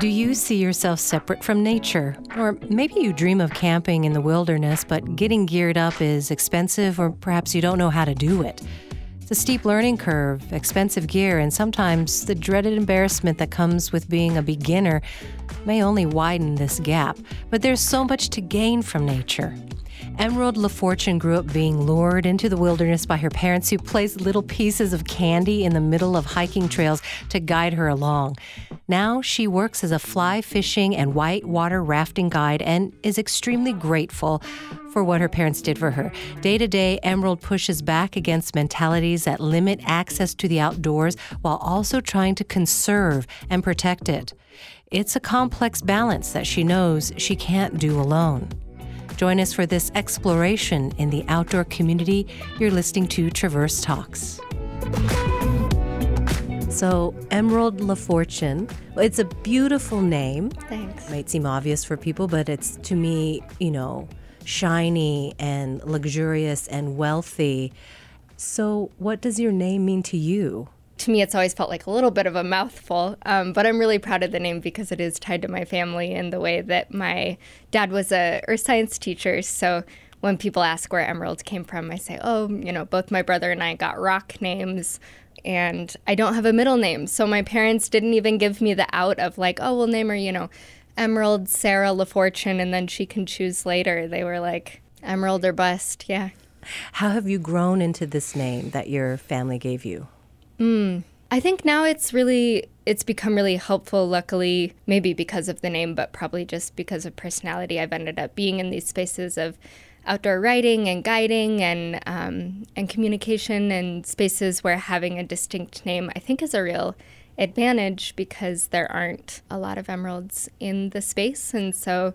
Do you see yourself separate from nature? Or maybe you dream of camping in the wilderness, but getting geared up is expensive, or perhaps you don't know how to do it. It's a steep learning curve, expensive gear, and sometimes the dreaded embarrassment that comes with being a beginner may only widen this gap. But there's so much to gain from nature. Emerald LaFortune grew up being lured into the wilderness by her parents who placed little pieces of candy in the middle of hiking trails to guide her along. Now she works as a fly fishing and whitewater rafting guide and is extremely grateful for what her parents did for her. Day to day, Emerald pushes back against mentalities that limit access to the outdoors while also trying to conserve and protect it. It's a complex balance that she knows she can't do alone. Join us for this exploration in the outdoor community. You're listening to Traverse Talks. So, Emerald LaFortune, it's a beautiful name. Thanks. Might seem obvious for people, but it's to me, you know, shiny and luxurious and wealthy. So, what does your name mean to you? To me, it's always felt like a little bit of a mouthful. Um, but I'm really proud of the name because it is tied to my family in the way that my dad was a earth science teacher. So when people ask where Emerald came from, I say, oh, you know, both my brother and I got rock names. And I don't have a middle name. So my parents didn't even give me the out of like, oh, we'll name her, you know, Emerald Sarah LaFortune, and then she can choose later. They were like, Emerald or bust. Yeah. How have you grown into this name that your family gave you? Mm. I think now it's really it's become really helpful luckily maybe because of the name but probably just because of personality I've ended up being in these spaces of outdoor writing and guiding and um, and communication and spaces where having a distinct name I think is a real advantage because there aren't a lot of emeralds in the space and so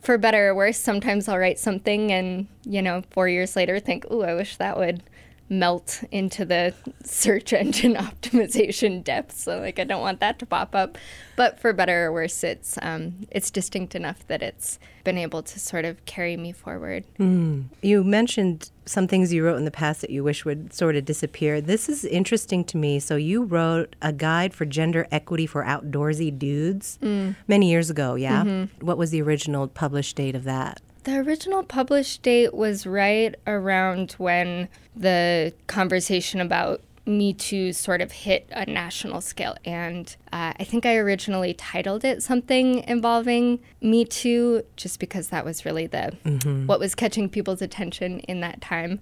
for better or worse sometimes I'll write something and you know 4 years later think oh I wish that would melt into the search engine optimization depths. So like I don't want that to pop up. But for better or worse, it's um, it's distinct enough that it's been able to sort of carry me forward. Mm. You mentioned some things you wrote in the past that you wish would sort of disappear. This is interesting to me. So you wrote a guide for gender equity for outdoorsy dudes mm. many years ago. Yeah. Mm-hmm. What was the original published date of that? The original published date was right around when the conversation about me Too sort of hit a national scale. And uh, I think I originally titled it something involving Me Too, just because that was really the mm-hmm. what was catching people's attention in that time.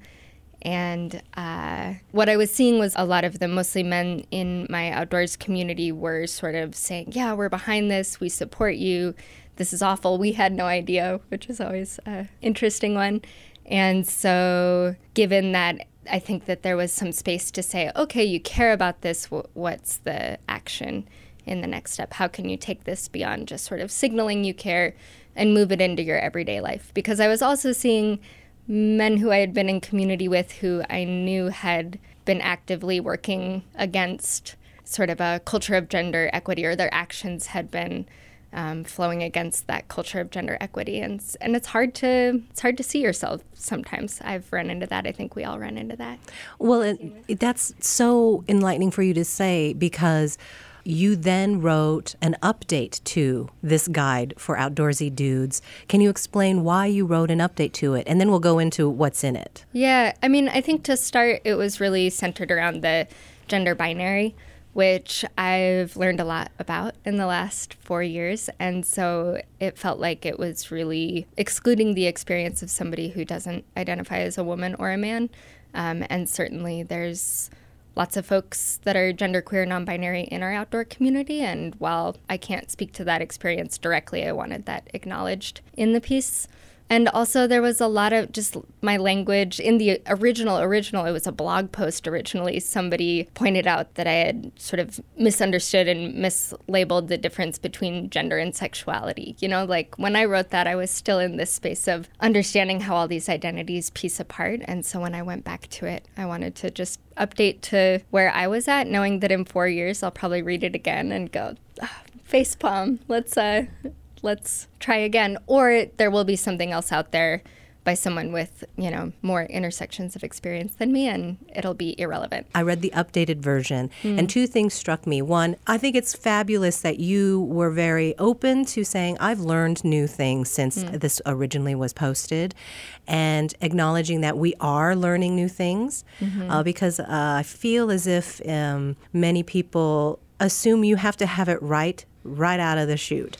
And uh, what I was seeing was a lot of the mostly men in my outdoors community were sort of saying, Yeah, we're behind this, we support you this is awful. We had no idea, which is always an interesting one. And so, given that, I think that there was some space to say, okay, you care about this. What's the action in the next step? How can you take this beyond just sort of signaling you care and move it into your everyday life? Because I was also seeing men who I had been in community with who I knew had been actively working against sort of a culture of gender equity, or their actions had been um, flowing against that culture of gender equity, and and it's hard to it's hard to see yourself sometimes. I've run into that. I think we all run into that. Well, it, that's so enlightening for you to say because you then wrote an update to this guide for outdoorsy dudes. Can you explain why you wrote an update to it? And then we'll go into what's in it. Yeah, I mean, I think to start, it was really centered around the gender binary which I've learned a lot about in the last four years. And so it felt like it was really excluding the experience of somebody who doesn't identify as a woman or a man. Um, and certainly there's lots of folks that are genderqueer, non binary in our outdoor community. And while I can't speak to that experience directly, I wanted that acknowledged in the piece. And also, there was a lot of just my language in the original. Original, it was a blog post originally. Somebody pointed out that I had sort of misunderstood and mislabeled the difference between gender and sexuality. You know, like when I wrote that, I was still in this space of understanding how all these identities piece apart. And so when I went back to it, I wanted to just update to where I was at, knowing that in four years I'll probably read it again and go, oh, face palm. Let's uh, let's try again. Or there will be something else out there by someone with, you know, more intersections of experience than me and it'll be irrelevant. I read the updated version mm. and two things struck me. One, I think it's fabulous that you were very open to saying I've learned new things since mm. this originally was posted and acknowledging that we are learning new things mm-hmm. uh, because uh, I feel as if um, many people assume you have to have it right right out of the chute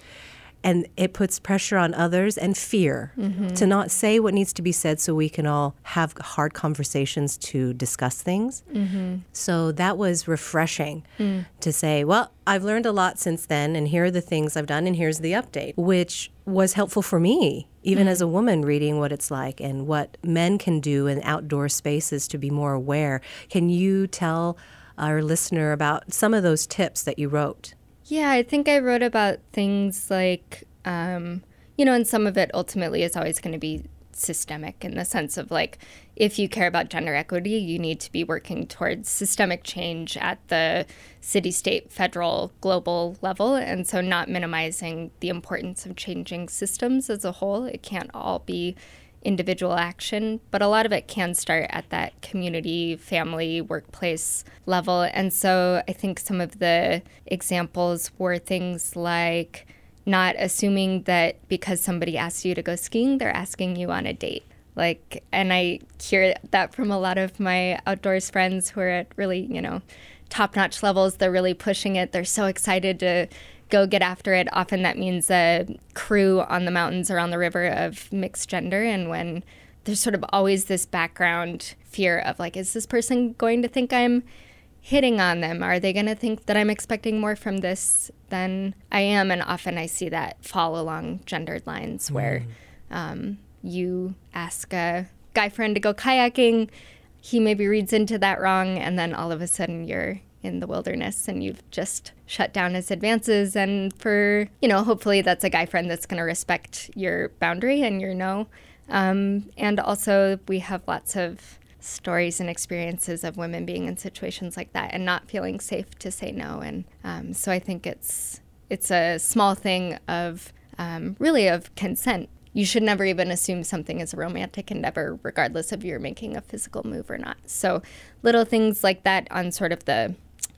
and it puts pressure on others and fear mm-hmm. to not say what needs to be said so we can all have hard conversations to discuss things. Mm-hmm. So that was refreshing mm. to say, well, I've learned a lot since then, and here are the things I've done, and here's the update, which was helpful for me, even mm. as a woman reading what it's like and what men can do in outdoor spaces to be more aware. Can you tell our listener about some of those tips that you wrote? Yeah, I think I wrote about things like, um, you know, and some of it ultimately is always going to be systemic in the sense of like, if you care about gender equity, you need to be working towards systemic change at the city, state, federal, global level. And so, not minimizing the importance of changing systems as a whole. It can't all be individual action, but a lot of it can start at that community, family, workplace level. And so I think some of the examples were things like not assuming that because somebody asks you to go skiing, they're asking you on a date. Like, and I hear that from a lot of my outdoors friends who are at really, you know, top notch levels. They're really pushing it. They're so excited to go get after it. Often that means a crew on the mountains or on the river of mixed gender. And when there's sort of always this background fear of like, is this person going to think I'm hitting on them? Are they going to think that I'm expecting more from this than I am? And often I see that fall along gendered lines where mm. um, you ask a guy friend to go kayaking. He maybe reads into that wrong, and then all of a sudden you're in the wilderness and you've just shut down his advances. And for, you know, hopefully that's a guy friend that's going to respect your boundary and your no. Um, and also, we have lots of stories and experiences of women being in situations like that and not feeling safe to say no. And um, so I think it's it's a small thing of um, really of consent. You should never even assume something is a romantic endeavor, regardless of you're making a physical move or not. So little things like that on sort of the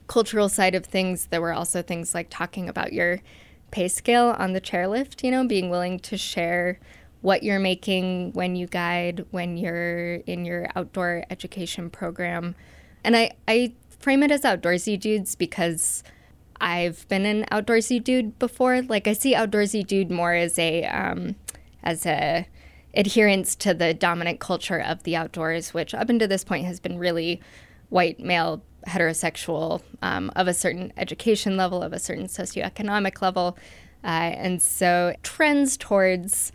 cultural side of things, there were also things like talking about your pay scale on the chairlift, you know, being willing to share what you're making when you guide, when you're in your outdoor education program. And I, I frame it as outdoorsy dudes because I've been an outdoorsy dude before. Like I see outdoorsy dude more as a um, as a adherence to the dominant culture of the outdoors, which up until this point has been really white male heterosexual um, of a certain education level, of a certain socioeconomic level. Uh, and so trends towards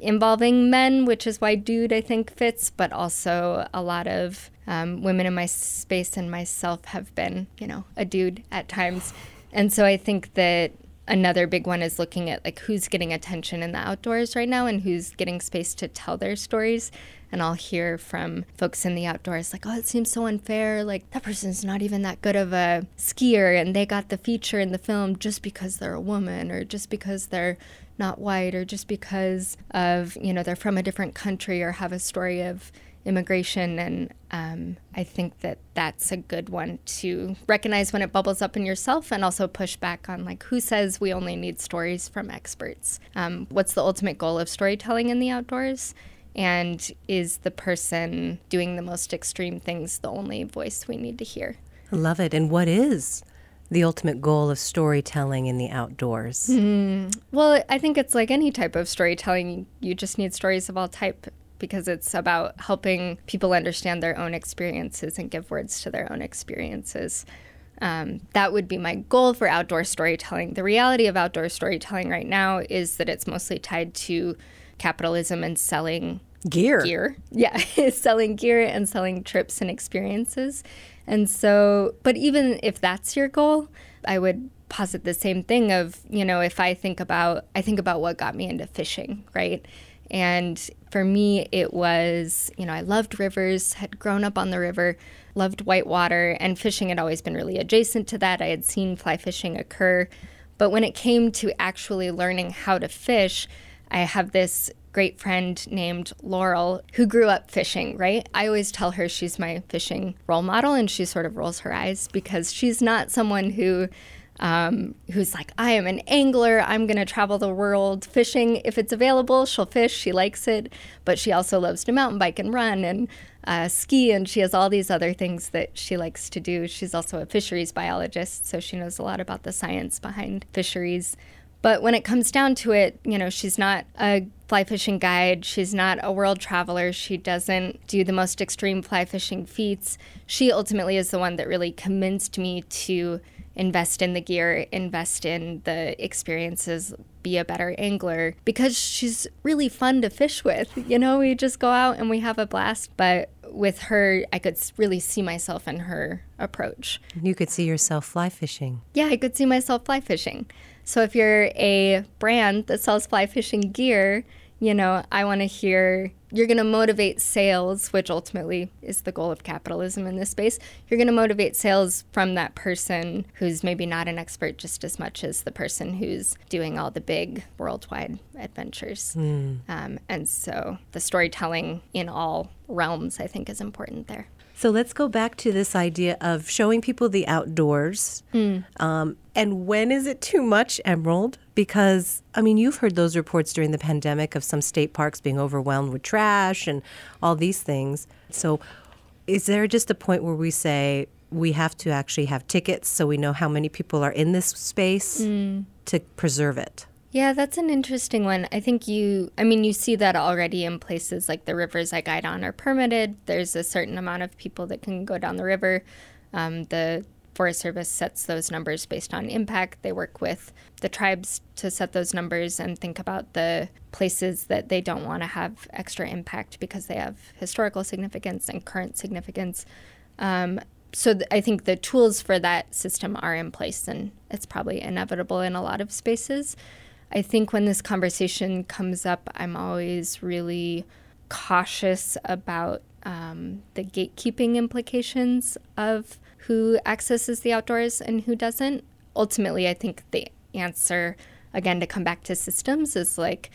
involving men, which is why dude I think fits, but also a lot of um, women in my space and myself have been, you know, a dude at times. And so I think that another big one is looking at like who's getting attention in the outdoors right now and who's getting space to tell their stories and I'll hear from folks in the outdoors like, oh, it seems so unfair. Like, that person's not even that good of a skier, and they got the feature in the film just because they're a woman or just because they're not white or just because of, you know, they're from a different country or have a story of immigration. And um, I think that that's a good one to recognize when it bubbles up in yourself and also push back on like who says we only need stories from experts. Um, what's the ultimate goal of storytelling in the outdoors? And is the person doing the most extreme things the only voice we need to hear? I love it. And what is the ultimate goal of storytelling in the outdoors? Mm. Well, I think it's like any type of storytelling. You just need stories of all type because it's about helping people understand their own experiences and give words to their own experiences. Um, that would be my goal for outdoor storytelling. The reality of outdoor storytelling right now is that it's mostly tied to capitalism and selling gear. Gear. Yeah, selling gear and selling trips and experiences. And so, but even if that's your goal, I would posit the same thing of, you know, if I think about I think about what got me into fishing, right? And for me, it was, you know, I loved rivers, had grown up on the river, loved whitewater, and fishing had always been really adjacent to that. I had seen fly fishing occur. But when it came to actually learning how to fish, I have this great friend named Laurel who grew up fishing, right? I always tell her she's my fishing role model, and she sort of rolls her eyes because she's not someone who um, who's like, I am an angler. I'm going to travel the world fishing. If it's available, she'll fish. She likes it. But she also loves to mountain bike and run and uh, ski. And she has all these other things that she likes to do. She's also a fisheries biologist. So she knows a lot about the science behind fisheries. But when it comes down to it, you know, she's not a fly fishing guide. She's not a world traveler. She doesn't do the most extreme fly fishing feats. She ultimately is the one that really convinced me to invest in the gear, invest in the experiences, be a better angler because she's really fun to fish with. You know, we just go out and we have a blast. But with her, I could really see myself in her approach. You could see yourself fly fishing. Yeah, I could see myself fly fishing. So if you're a brand that sells fly fishing gear, you know, I want to hear you're going to motivate sales, which ultimately is the goal of capitalism in this space. You're going to motivate sales from that person who's maybe not an expert just as much as the person who's doing all the big worldwide adventures. Mm. Um, and so the storytelling in all realms, I think, is important there. So let's go back to this idea of showing people the outdoors. Mm. Um, and when is it too much, Emerald? Because, I mean, you've heard those reports during the pandemic of some state parks being overwhelmed with trash and all these things. So, is there just a point where we say we have to actually have tickets so we know how many people are in this space mm. to preserve it? Yeah, that's an interesting one. I think you, I mean, you see that already in places like the rivers I guide on are permitted. There's a certain amount of people that can go down the river. Um, the Forest Service sets those numbers based on impact. They work with the tribes to set those numbers and think about the places that they don't want to have extra impact because they have historical significance and current significance. Um, so th- I think the tools for that system are in place, and it's probably inevitable in a lot of spaces. I think when this conversation comes up, I'm always really cautious about um, the gatekeeping implications of who accesses the outdoors and who doesn't. Ultimately, I think the answer, again, to come back to systems, is like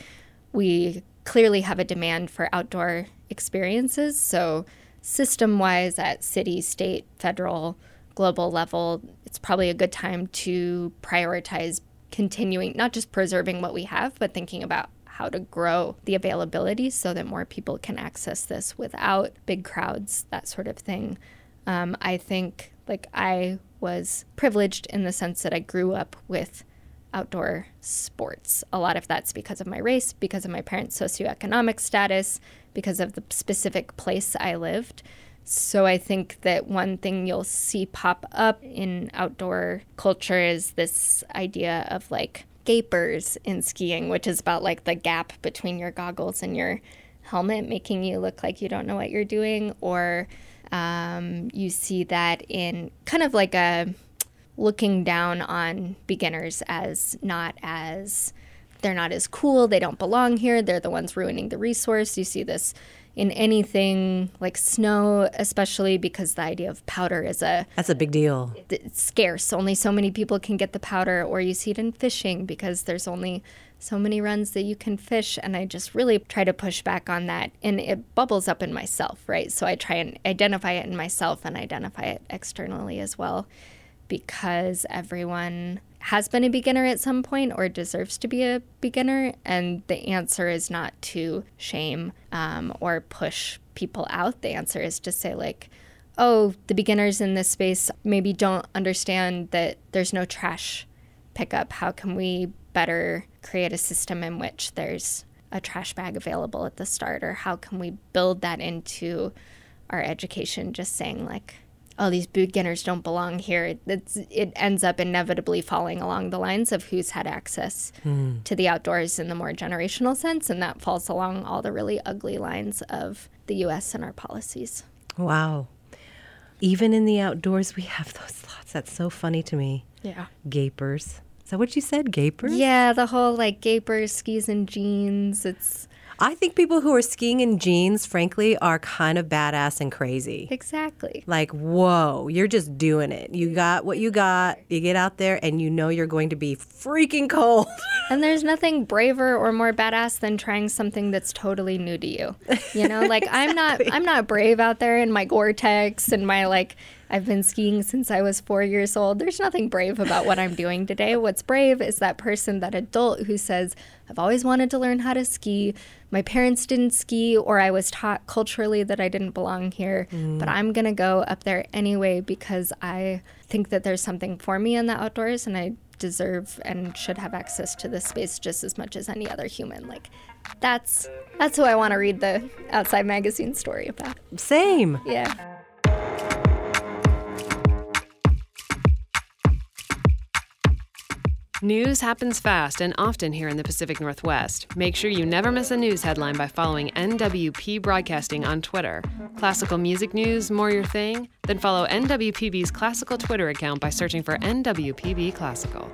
we clearly have a demand for outdoor experiences. So, system wise, at city, state, federal, global level, it's probably a good time to prioritize continuing, not just preserving what we have, but thinking about how to grow the availability so that more people can access this without big crowds, that sort of thing. Um, I think like I was privileged in the sense that I grew up with outdoor sports. A lot of that's because of my race, because of my parents' socioeconomic status, because of the specific place I lived. So I think that one thing you'll see pop up in outdoor culture is this idea of like gapers in skiing, which is about like the gap between your goggles and your helmet, making you look like you don't know what you're doing, or um, you see that in kind of like a looking down on beginners as not as they're not as cool, they don't belong here, they're the ones ruining the resource. You see this in anything like snow, especially because the idea of powder is a that's a big deal. It's scarce. Only so many people can get the powder, or you see it in fishing because there's only so many runs that you can fish. And I just really try to push back on that. And it bubbles up in myself, right? So I try and identify it in myself and identify it externally as well because everyone has been a beginner at some point or deserves to be a beginner. And the answer is not to shame um, or push people out. The answer is to say, like, oh, the beginners in this space maybe don't understand that there's no trash pickup. How can we better create a system in which there's a trash bag available at the start or how can we build that into our education? Just saying like oh these beginners don't belong here. It's, it ends up inevitably falling along the lines of who's had access mm. to the outdoors in the more generational sense and that falls along all the really ugly lines of the US and our policies. Wow. Even in the outdoors we have those thoughts that's so funny to me. Yeah. Gapers that what you said? Gapers? Yeah, the whole like gapers, skis and jeans. It's. I think people who are skiing in jeans, frankly, are kind of badass and crazy. Exactly. Like, whoa, you're just doing it. You got what you got. You get out there and you know you're going to be freaking cold. and there's nothing braver or more badass than trying something that's totally new to you. You know, like exactly. I'm not I'm not brave out there in my Gore-Tex and my like I've been skiing since I was 4 years old. There's nothing brave about what I'm doing today. What's brave is that person, that adult who says, "I've always wanted to learn how to ski. My parents didn't ski or I was taught culturally that I didn't belong here, mm. but I'm going to go up there anyway because I think that there's something for me in the outdoors and I deserve and should have access to this space just as much as any other human. Like that's that's who I want to read the Outside Magazine story about. Same. Yeah. News happens fast and often here in the Pacific Northwest. Make sure you never miss a news headline by following NWP Broadcasting on Twitter. Classical music news, more your thing? Then follow NWPB's classical Twitter account by searching for NWPB Classical.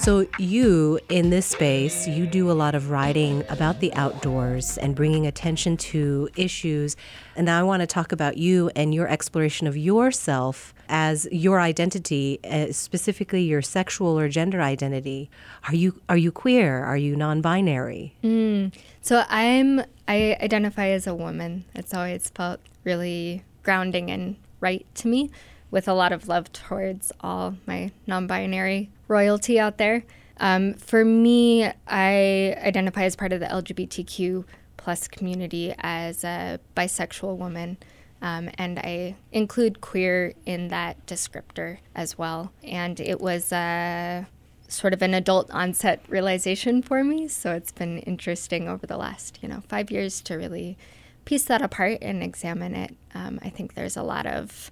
So, you in this space, you do a lot of writing about the outdoors and bringing attention to issues. And I want to talk about you and your exploration of yourself as your identity, uh, specifically your sexual or gender identity. Are you are you queer? Are you non-binary? Mm. So I'm I identify as a woman. It's always felt really grounding and right to me with a lot of love towards all my non binary royalty out there. Um, for me, I identify as part of the LGBTQ plus community as a bisexual woman. Um, and I include queer in that descriptor as well. And it was a sort of an adult onset realization for me. So it's been interesting over the last, you know, five years to really piece that apart and examine it. Um, I think there's a lot of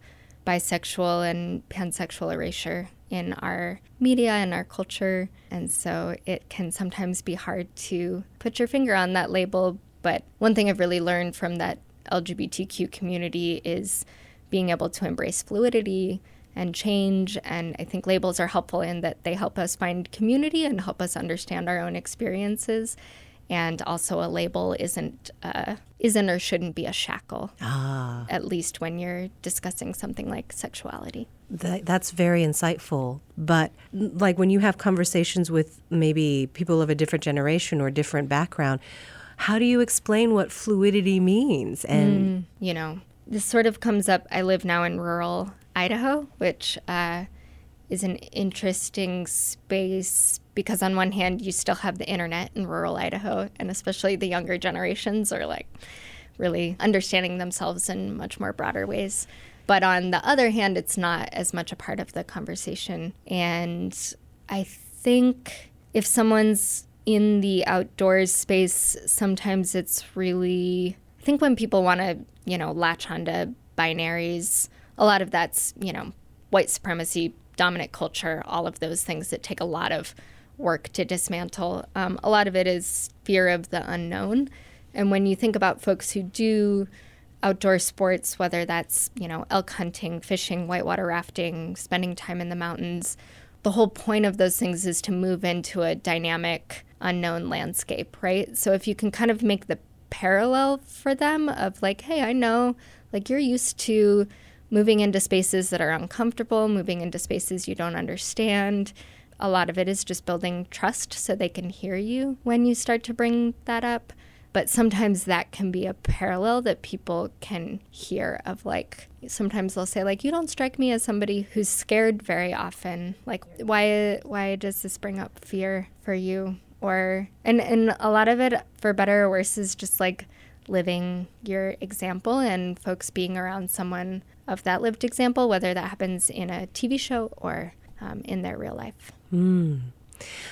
bisexual and pansexual erasure in our media and our culture. And so it can sometimes be hard to put your finger on that label. But one thing I've really learned from that LGBTQ community is being able to embrace fluidity and change. And I think labels are helpful in that they help us find community and help us understand our own experiences and also a label isn't uh, isn't or shouldn't be a shackle. Ah. At least when you're discussing something like sexuality. That, that's very insightful. But like when you have conversations with maybe people of a different generation or different background, how do you explain what fluidity means? And mm, you know, this sort of comes up. I live now in rural Idaho, which uh, is an interesting space because on one hand you still have the internet in rural Idaho and especially the younger generations are like really understanding themselves in much more broader ways. But on the other hand, it's not as much a part of the conversation. And I think if someone's in the outdoors space, sometimes it's really, I think when people want to, you know, latch onto binaries, a lot of that's, you know, white supremacy dominant culture, all of those things that take a lot of work to dismantle. Um, a lot of it is fear of the unknown. And when you think about folks who do outdoor sports, whether that's, you know, elk hunting, fishing, whitewater rafting, spending time in the mountains, the whole point of those things is to move into a dynamic, unknown landscape, right? So if you can kind of make the parallel for them of like, hey, I know, like you're used to moving into spaces that are uncomfortable, moving into spaces you don't understand. A lot of it is just building trust so they can hear you when you start to bring that up. But sometimes that can be a parallel that people can hear of like sometimes they'll say like you don't strike me as somebody who's scared very often. Like why why does this bring up fear for you? Or and and a lot of it for better or worse is just like living your example and folks being around someone of that lived example, whether that happens in a TV show or um, in their real life. Mm.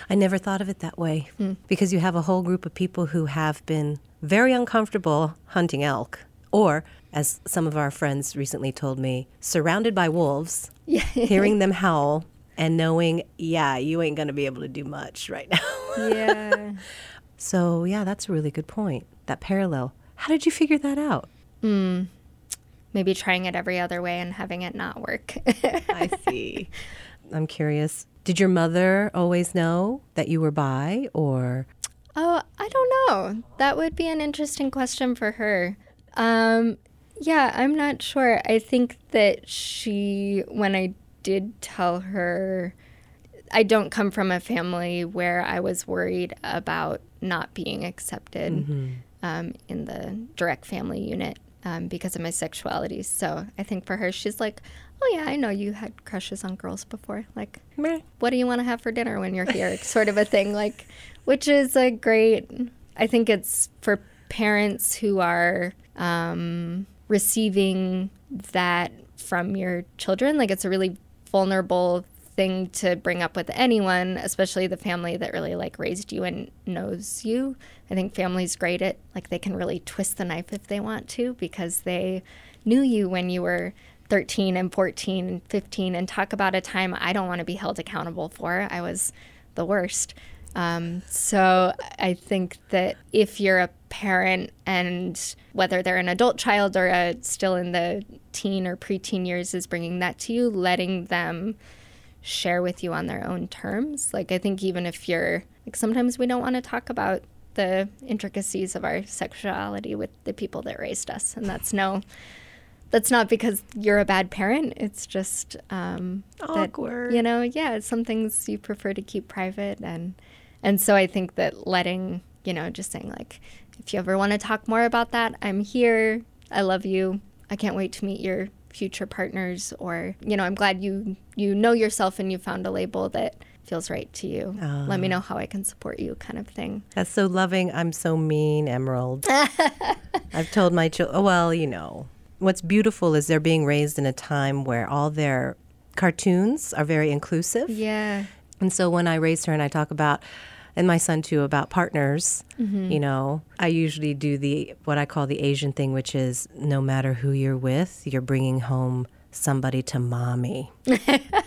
I never thought of it that way mm. because you have a whole group of people who have been very uncomfortable hunting elk, or, as some of our friends recently told me, surrounded by wolves, hearing them howl, and knowing, yeah, you ain't going to be able to do much right now. yeah. So, yeah, that's a really good point. That parallel. How did you figure that out? Mm maybe trying it every other way and having it not work. I see. I'm curious. Did your mother always know that you were bi or? Oh, I don't know. That would be an interesting question for her. Um, yeah, I'm not sure. I think that she, when I did tell her I don't come from a family where I was worried about not being accepted mm-hmm. Um, in the direct family unit um, because of my sexuality. So I think for her, she's like, oh, yeah, I know you had crushes on girls before. Like, Meh. what do you want to have for dinner when you're here? sort of a thing. Like, which is a great, I think it's for parents who are um, receiving that from your children. Like, it's a really vulnerable thing to bring up with anyone, especially the family that really like raised you and knows you. I think family's great at like they can really twist the knife if they want to because they knew you when you were 13 and 14 and 15 and talk about a time I don't want to be held accountable for. I was the worst. Um, so I think that if you're a parent and whether they're an adult child or a, still in the teen or preteen years is bringing that to you, letting them share with you on their own terms. Like, I think even if you're, like, sometimes we don't want to talk about the intricacies of our sexuality with the people that raised us. And that's no, that's not because you're a bad parent. It's just um, awkward. That, you know, yeah, some things you prefer to keep private. And, and so I think that letting, you know, just saying, like, if you ever want to talk more about that, I'm here. I love you. I can't wait to meet your future partners or you know i'm glad you you know yourself and you found a label that feels right to you. Uh, let me ah. know how i can support you kind of thing. That's so loving. I'm so mean emerald. I've told my children oh, well you know what's beautiful is they're being raised in a time where all their cartoons are very inclusive. Yeah. And so when i raise her and i talk about and my son too about partners. Mm-hmm. You know, I usually do the what I call the Asian thing, which is no matter who you're with, you're bringing home somebody to mommy.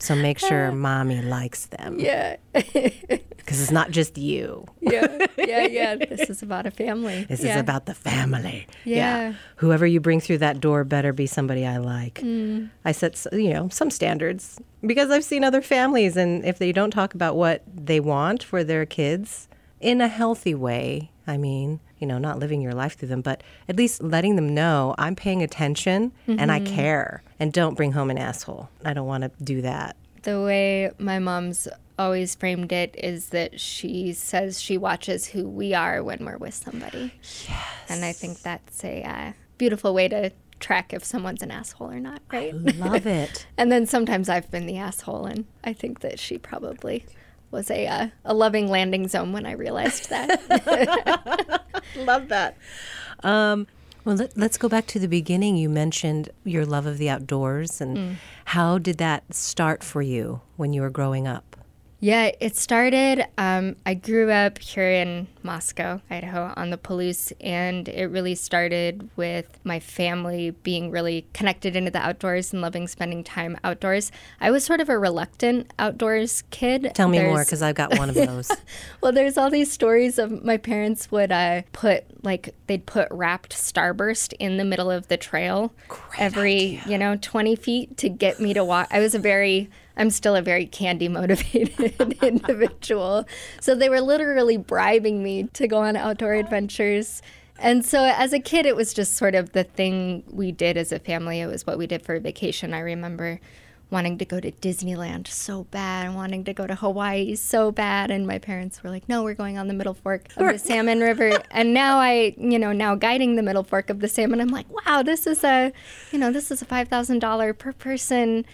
so make sure mommy likes them. Yeah. Because it's not just you. yeah, yeah, yeah. This is about a family. This yeah. is about the family. Yeah. yeah. Whoever you bring through that door better be somebody I like. Mm. I set, you know, some standards because I've seen other families, and if they don't talk about what they want for their kids in a healthy way, I mean, you know, not living your life through them, but at least letting them know I'm paying attention mm-hmm. and I mm-hmm. care and don't bring home an asshole. I don't want to do that. The way my mom's always framed it is that she says she watches who we are when we're with somebody. Yes. And I think that's a uh, beautiful way to track if someone's an asshole or not, right? I love it. and then sometimes I've been the asshole, and I think that she probably was a uh, a loving landing zone when I realized that. love that. Um, well, let, us go back to the beginning. You mentioned your love of the outdoors, and mm. how did that start for you when you were growing up? Yeah, it started. Um, I grew up here in Moscow, Idaho, on the Palouse, and it really started with my family being really connected into the outdoors and loving spending time outdoors. I was sort of a reluctant outdoors kid. Tell me there's... more, because I've got one of those. well, there's all these stories of my parents would uh, put like they'd put wrapped starburst in the middle of the trail Great every idea. you know 20 feet to get me to walk. I was a very I'm still a very candy motivated individual. So they were literally bribing me to go on outdoor adventures. And so as a kid, it was just sort of the thing we did as a family. It was what we did for vacation. I remember wanting to go to Disneyland so bad and wanting to go to Hawaii so bad. And my parents were like, no, we're going on the Middle Fork of the Salmon River. And now I, you know, now guiding the Middle Fork of the Salmon, I'm like, wow, this is a, you know, this is a $5,000 per person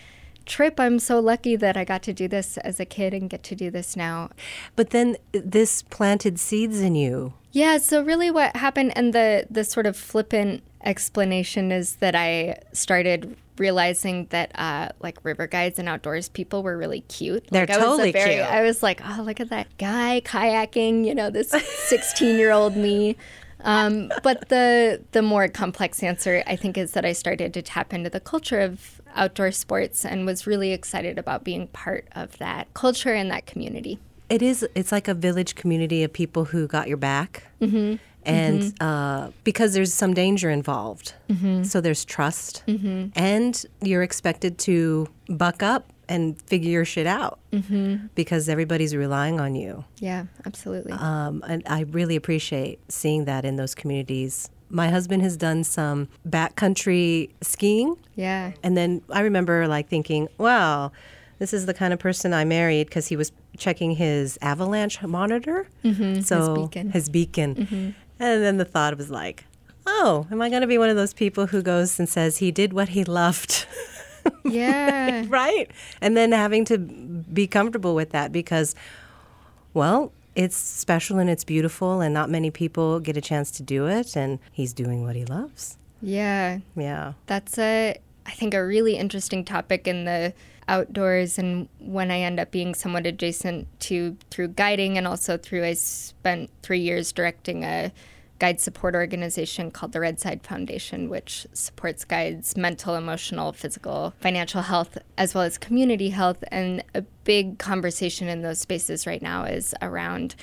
trip. I'm so lucky that I got to do this as a kid and get to do this now. But then this planted seeds in you. Yeah, so really what happened and the the sort of flippant explanation is that I started realizing that uh, like river guides and outdoors people were really cute. They're like, totally very, cute. I was like, oh, look at that guy kayaking. You know, this 16 year old me. Um, but the the more complex answer, I think, is that I started to tap into the culture of outdoor sports and was really excited about being part of that culture and that community. It is. It's like a village community of people who got your back. Mm-hmm. And mm-hmm. Uh, because there's some danger involved. Mm-hmm. So there's trust. Mm-hmm. And you're expected to buck up and figure your shit out mm-hmm. because everybody's relying on you. Yeah, absolutely. Um, and I really appreciate seeing that in those communities My husband has done some backcountry skiing. Yeah. And then I remember like thinking, wow, this is the kind of person I married because he was checking his avalanche monitor. Mm-hmm. So his beacon. His beacon. Mm-hmm. And then the thought was like, oh, am I going to be one of those people who goes and says he did what he loved? Yeah. right. And then having to be comfortable with that because, well, it's special and it's beautiful, and not many people get a chance to do it. And he's doing what he loves. Yeah. Yeah. That's a, I think, a really interesting topic in the outdoors and when I end up being somewhat adjacent to through guiding and also through I spent three years directing a guide support organization called the Redside Foundation, which supports guides' mental, emotional, physical, financial health, as well as community health. And a big conversation in those spaces right now is around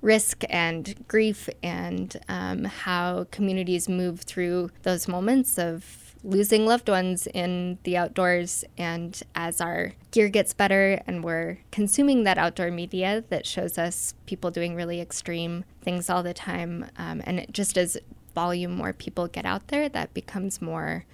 risk and grief and um, how communities move through those moments of losing loved ones in the outdoors. And as our gear gets better and we're consuming that outdoor media that shows us people doing really extreme things all the time, um, and just as volume more people get out there, that becomes more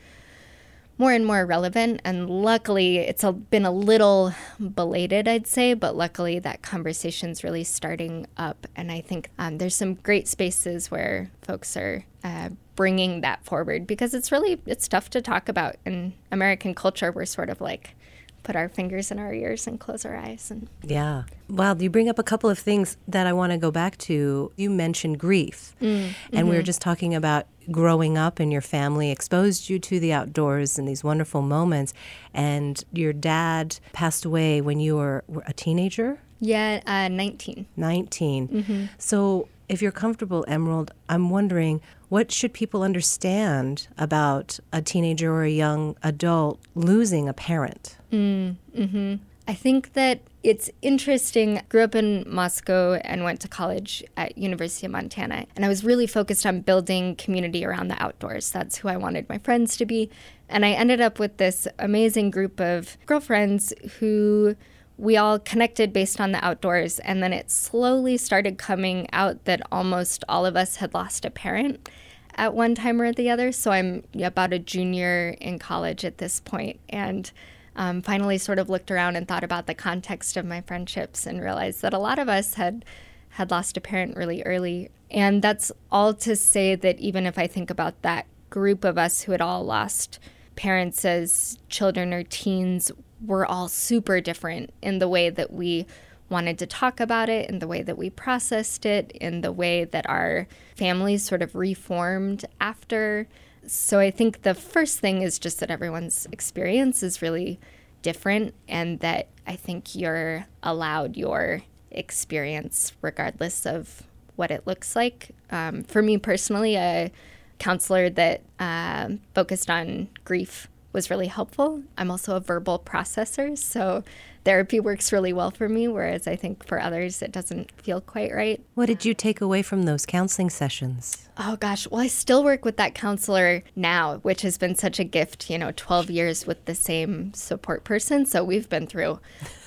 more and more relevant. And luckily, it's a, been a little belated, I'd say, but luckily that conversation's really starting up. And I think um, there's some great spaces where folks are uh, bringing that forward because it's really it's tough to talk about in American culture. We're sort of like put our fingers in our ears and close our eyes and yeah wow you bring up a couple of things that i want to go back to you mentioned grief mm, and mm-hmm. we were just talking about growing up and your family exposed you to the outdoors and these wonderful moments. And your dad passed away when you were a teenager? Yeah uh, 19 19 mm-hmm. so if you're comfortable emerald i'm wondering what should people understand about a teenager or a young adult losing a parent? Mm, hmm I think that it's interesting. Grew up in Moscow and went to college at University of Montana, and I was really focused on building community around the outdoors. That's who I wanted my friends to be, and I ended up with this amazing group of girlfriends who we all connected based on the outdoors, and then it slowly started coming out that almost all of us had lost a parent at one time or the other. So I'm about a junior in college at this point, and um, finally sort of looked around and thought about the context of my friendships and realized that a lot of us had had lost a parent really early. And that's all to say that even if I think about that group of us who had all lost parents as children or teens, we're all super different in the way that we wanted to talk about it, in the way that we processed it, in the way that our families sort of reformed after so I think the first thing is just that everyone's experience is really different and that I think you're allowed your experience regardless of what it looks like. Um, for me personally, a counselor that uh, focused on grief was really helpful. I'm also a verbal processor, so therapy works really well for me, whereas I think for others it doesn't feel quite right. What did you take away from those counseling sessions? Oh gosh, well, I still work with that counselor now, which has been such a gift, you know, 12 years with the same support person. So we've been through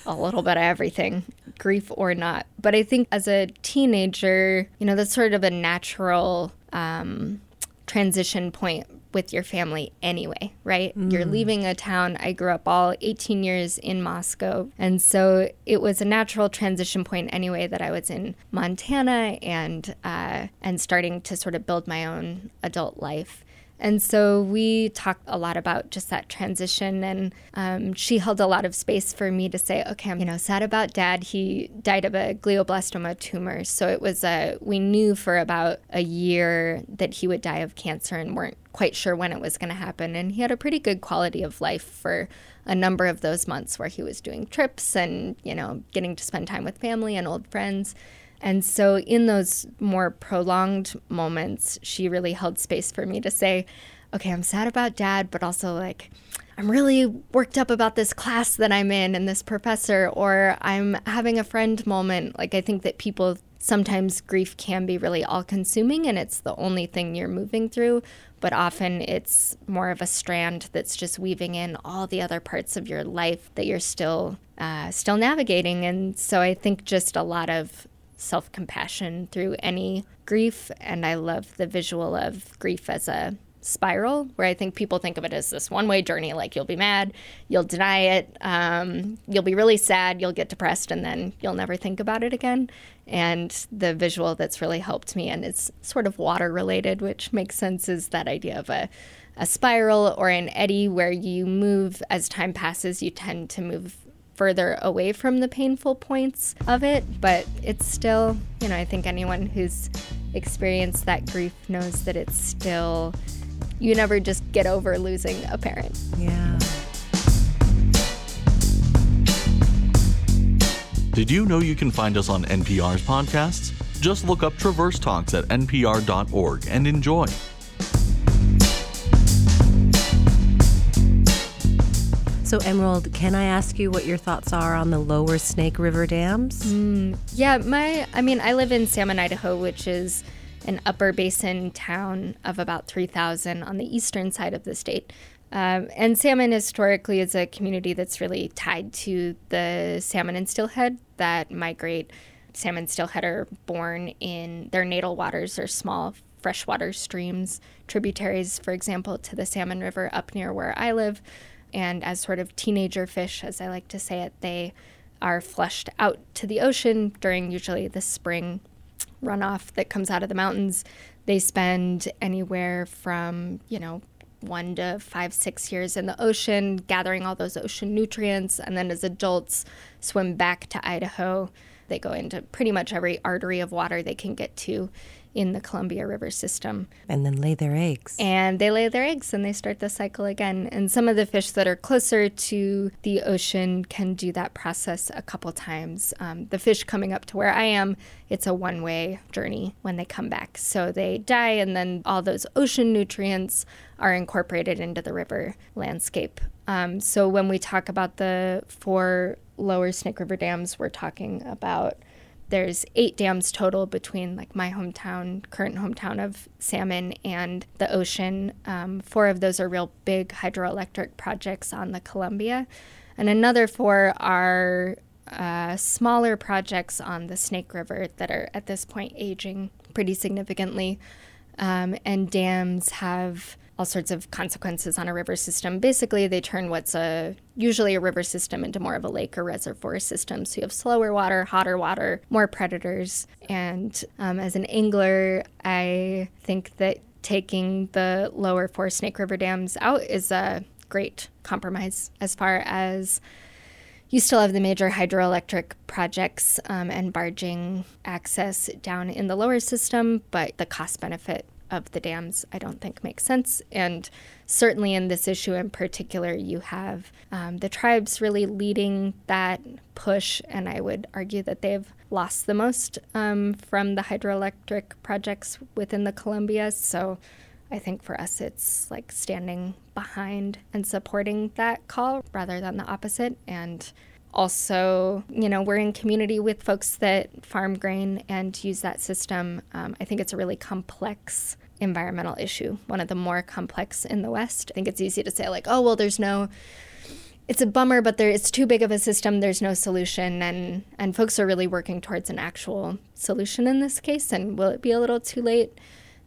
a little bit of everything, grief or not. But I think as a teenager, you know, that's sort of a natural um, transition point with your family anyway, right? Mm. You're leaving a town. I grew up all 18 years in Moscow. And so it was a natural transition point anyway that I was in Montana and uh, and starting to sort of build my own adult life. And so we talked a lot about just that transition. And um, she held a lot of space for me to say, okay, I'm, you know, sad about dad. He died of a glioblastoma tumor. So it was a, we knew for about a year that he would die of cancer and weren't quite sure when it was going to happen. And he had a pretty good quality of life for a number of those months where he was doing trips and, you know, getting to spend time with family and old friends. And so, in those more prolonged moments, she really held space for me to say, okay, I'm sad about dad, but also like, I'm really worked up about this class that I'm in and this professor, or I'm having a friend moment. Like, I think that people sometimes grief can be really all consuming and it's the only thing you're moving through, but often it's more of a strand that's just weaving in all the other parts of your life that you're still uh, still navigating. And so I think just a lot of self compassion through any grief. And I love the visual of grief as a spiral where I think people think of it as this one way journey. Like you'll be mad, you'll deny it, um, you'll be really sad, you'll get depressed, and then you'll never think about it again. And the visual that's really helped me, and it's sort of water related, which makes sense, is that idea of a, a spiral or an eddy where you move as time passes, you tend to move further away from the painful points of it, but it's still, you know, I think anyone who's experienced that grief knows that it's still you never just get over losing a parent. Yeah. Did you know you can find us on NPR's podcasts? Just look up Traverse Talks at npr.org and enjoy. So, Emerald, can I ask you what your thoughts are on the lower Snake River dams? Mm, yeah, my, I mean, I live in Salmon, Idaho, which is an upper basin town of about 3,000 on the eastern side of the state. Um, and salmon historically is a community that's really tied to the salmon and steelhead that migrate. Salmon steelhead are born in their natal waters or small freshwater streams, tributaries, for example, to the Salmon River up near where I live. And as sort of teenager fish, as I like to say it, they are flushed out to the ocean during usually the spring runoff that comes out of the mountains. They spend anywhere from, you know, one to five, six years in the ocean, gathering all those ocean nutrients. And then as adults, swim back to Idaho. They go into pretty much every artery of water they can get to in the Columbia River system. And then lay their eggs. And they lay their eggs and they start the cycle again. And some of the fish that are closer to the ocean can do that process a couple times. Um, the fish coming up to where I am, it's a one way journey when they come back. So they die, and then all those ocean nutrients are incorporated into the river landscape. Um, so when we talk about the four lower Snake River dams, we're talking about there's eight dams total between like my hometown, current hometown of Salmon, and the ocean. Um, four of those are real big hydroelectric projects on the Columbia, and another four are uh, smaller projects on the Snake River that are at this point aging pretty significantly. Um, and dams have all sorts of consequences on a river system. Basically, they turn what's a usually a river system into more of a lake or reservoir system. So you have slower water, hotter water, more predators. And um, as an angler, I think that taking the lower four Snake River dams out is a great compromise as far as you still have the major hydroelectric projects um, and barging access down in the lower system, but the cost benefit of the dams, I don't think makes sense. And certainly in this issue in particular, you have um, the tribes really leading that push, and I would argue that they've lost the most um, from the hydroelectric projects within the Columbia. So I think for us, it's like standing behind and supporting that call rather than the opposite. And also, you know, we're in community with folks that farm grain and use that system. Um, I think it's a really complex environmental issue, one of the more complex in the West. I think it's easy to say, like, oh, well, there's no. It's a bummer, but there it's too big of a system. There's no solution, and and folks are really working towards an actual solution in this case. And will it be a little too late?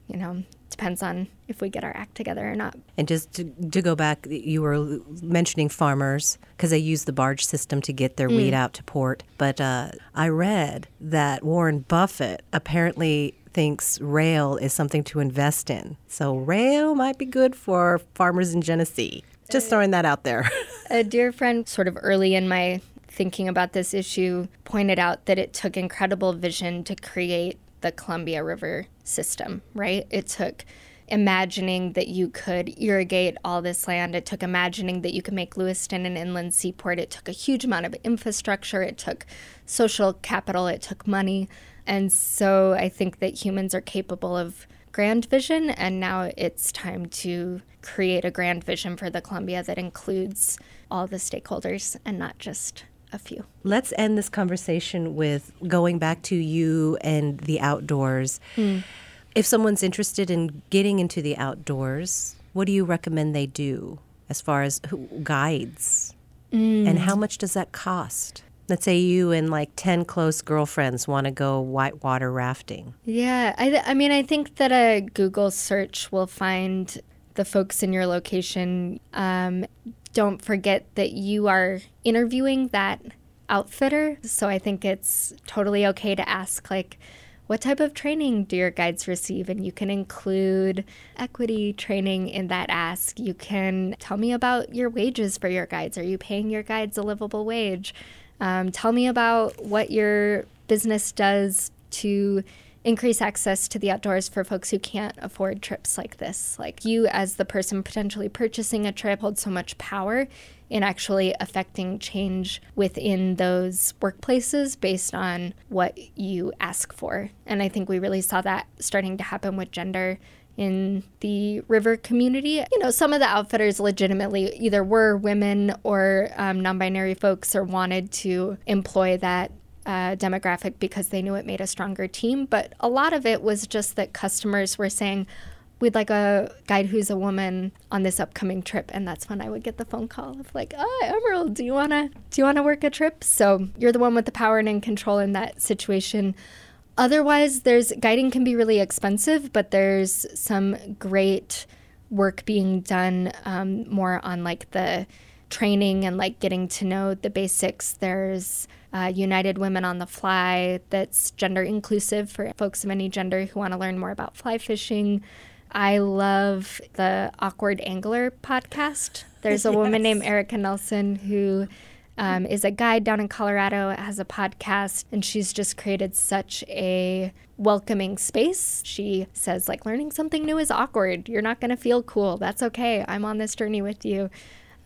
You know, depends on if we get our act together or not. And just to, to go back, you were mentioning farmers because they use the barge system to get their mm. wheat out to port. But uh, I read that Warren Buffett apparently thinks rail is something to invest in. So rail might be good for farmers in Genesee. Just uh, throwing that out there. a dear friend, sort of early in my thinking about this issue, pointed out that it took incredible vision to create the Columbia River system, right? It took imagining that you could irrigate all this land. It took imagining that you could make Lewiston an inland seaport. It took a huge amount of infrastructure. It took social capital. It took money. And so I think that humans are capable of grand vision, and now it's time to create a grand vision for the Columbia that includes all the stakeholders and not just a few. Let's end this conversation with going back to you and the outdoors. Mm. If someone's interested in getting into the outdoors, what do you recommend they do as far as guides? Mm. And how much does that cost? Let's say you and like 10 close girlfriends want to go whitewater rafting. Yeah, I, I mean, I think that a Google search will find the folks in your location. Um, don't forget that you are interviewing that outfitter. So I think it's totally okay to ask, like, what type of training do your guides receive? And you can include equity training in that ask. You can tell me about your wages for your guides. Are you paying your guides a livable wage? Um, tell me about what your business does to increase access to the outdoors for folks who can't afford trips like this. Like you, as the person potentially purchasing a trip, hold so much power in actually affecting change within those workplaces based on what you ask for. And I think we really saw that starting to happen with gender in the river community. You know, some of the outfitters legitimately either were women or um, non binary folks or wanted to employ that uh, demographic because they knew it made a stronger team. But a lot of it was just that customers were saying, we'd like a guide who's a woman on this upcoming trip and that's when i would get the phone call of like oh emerald do you want to do you want to work a trip so you're the one with the power and in control in that situation Otherwise, there's guiding can be really expensive, but there's some great work being done um, more on like the training and like getting to know the basics. There's uh, United Women on the Fly that's gender inclusive for folks of any gender who want to learn more about fly fishing. I love the Awkward Angler podcast. There's a yes. woman named Erica Nelson who um, is a guide down in Colorado, has a podcast, and she's just created such a welcoming space. She says, like, learning something new is awkward. You're not going to feel cool. That's okay. I'm on this journey with you.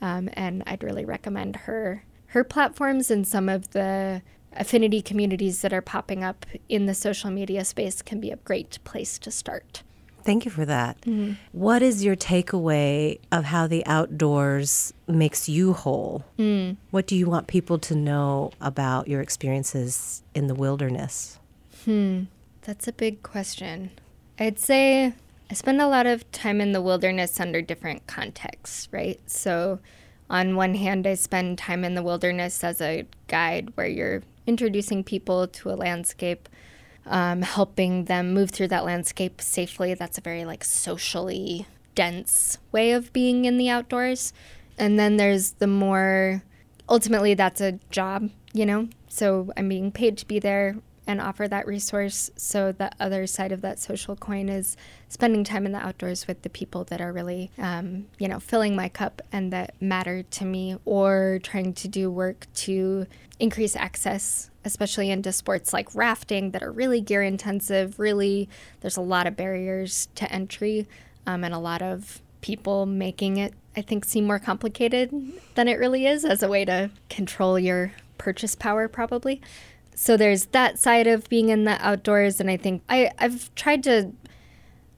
Um, and I'd really recommend her her platforms and some of the affinity communities that are popping up in the social media space can be a great place to start. Thank you for that. Mm-hmm. What is your takeaway of how the outdoors makes you whole? Mm. What do you want people to know about your experiences in the wilderness? Hmm, that's a big question. I'd say I spend a lot of time in the wilderness under different contexts, right? So, on one hand, I spend time in the wilderness as a guide where you're introducing people to a landscape um, helping them move through that landscape safely. That's a very like socially dense way of being in the outdoors. And then there's the more ultimately that's a job, you know. So I'm being paid to be there and offer that resource. So the other side of that social coin is spending time in the outdoors with the people that are really, um, you know, filling my cup and that matter to me, or trying to do work to increase access, especially into sports like rafting that are really gear intensive. Really, there's a lot of barriers to entry um, and a lot of people making it, I think, seem more complicated than it really is as a way to control your purchase power, probably so there's that side of being in the outdoors and i think I, i've tried to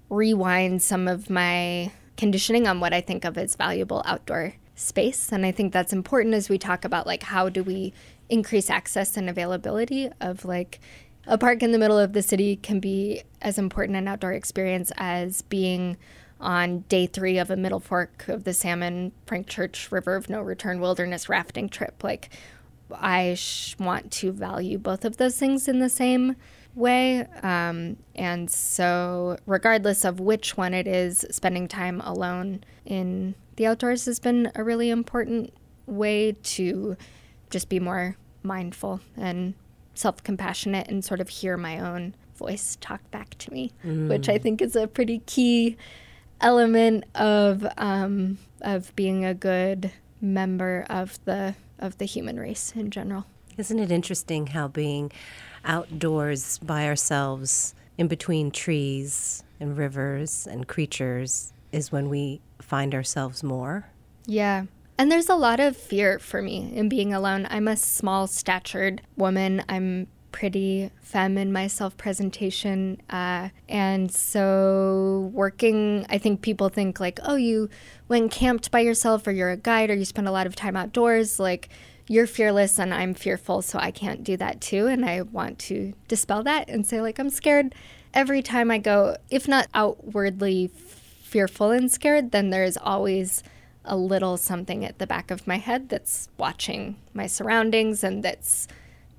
rewind some of my conditioning on what i think of as valuable outdoor space and i think that's important as we talk about like how do we increase access and availability of like a park in the middle of the city can be as important an outdoor experience as being on day three of a middle fork of the salmon frank church river of no return wilderness rafting trip like I sh- want to value both of those things in the same way. Um, and so, regardless of which one it is, spending time alone in the outdoors has been a really important way to just be more mindful and self compassionate and sort of hear my own voice talk back to me, mm. which I think is a pretty key element of um, of being a good member of the of the human race in general. Isn't it interesting how being outdoors by ourselves in between trees and rivers and creatures is when we find ourselves more? Yeah. And there's a lot of fear for me in being alone. I'm a small statured woman. I'm pretty femme in my self presentation. Uh, and so, working, I think people think like, oh, you went camped by yourself, or you're a guide, or you spend a lot of time outdoors. Like, you're fearless and I'm fearful, so I can't do that too. And I want to dispel that and say, like, I'm scared every time I go, if not outwardly fearful and scared, then there's always a little something at the back of my head that's watching my surroundings and that's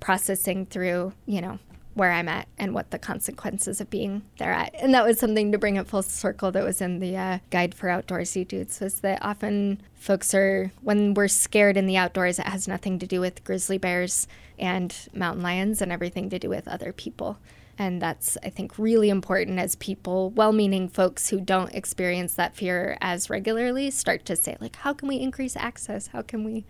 processing through, you know, where I'm at and what the consequences of being there at. And that was something to bring it full circle that was in the uh, guide for outdoorsy dudes was that often folks are, when we're scared in the outdoors, it has nothing to do with grizzly bears and mountain lions and everything to do with other people. And that's, I think, really important as people, well meaning folks who don't experience that fear as regularly, start to say, like, how can we increase access? How can we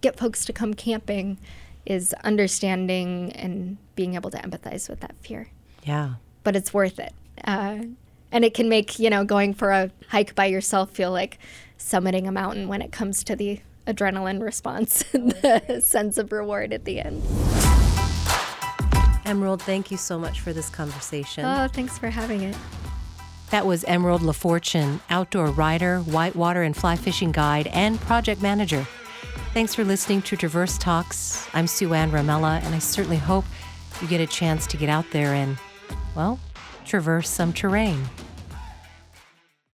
get folks to come camping? Is understanding and being able to empathize with that fear. Yeah. But it's worth it. Uh, and it can make, you know, going for a hike by yourself feel like summiting a mountain when it comes to the adrenaline response and the sense of reward at the end. Emerald, thank you so much for this conversation. Oh, thanks for having it. That was Emerald LaFortune, outdoor writer, whitewater and fly fishing guide, and project manager. Thanks for listening to Traverse Talks. I'm Sue Ann Ramella, and I certainly hope you get a chance to get out there and, well, traverse some terrain.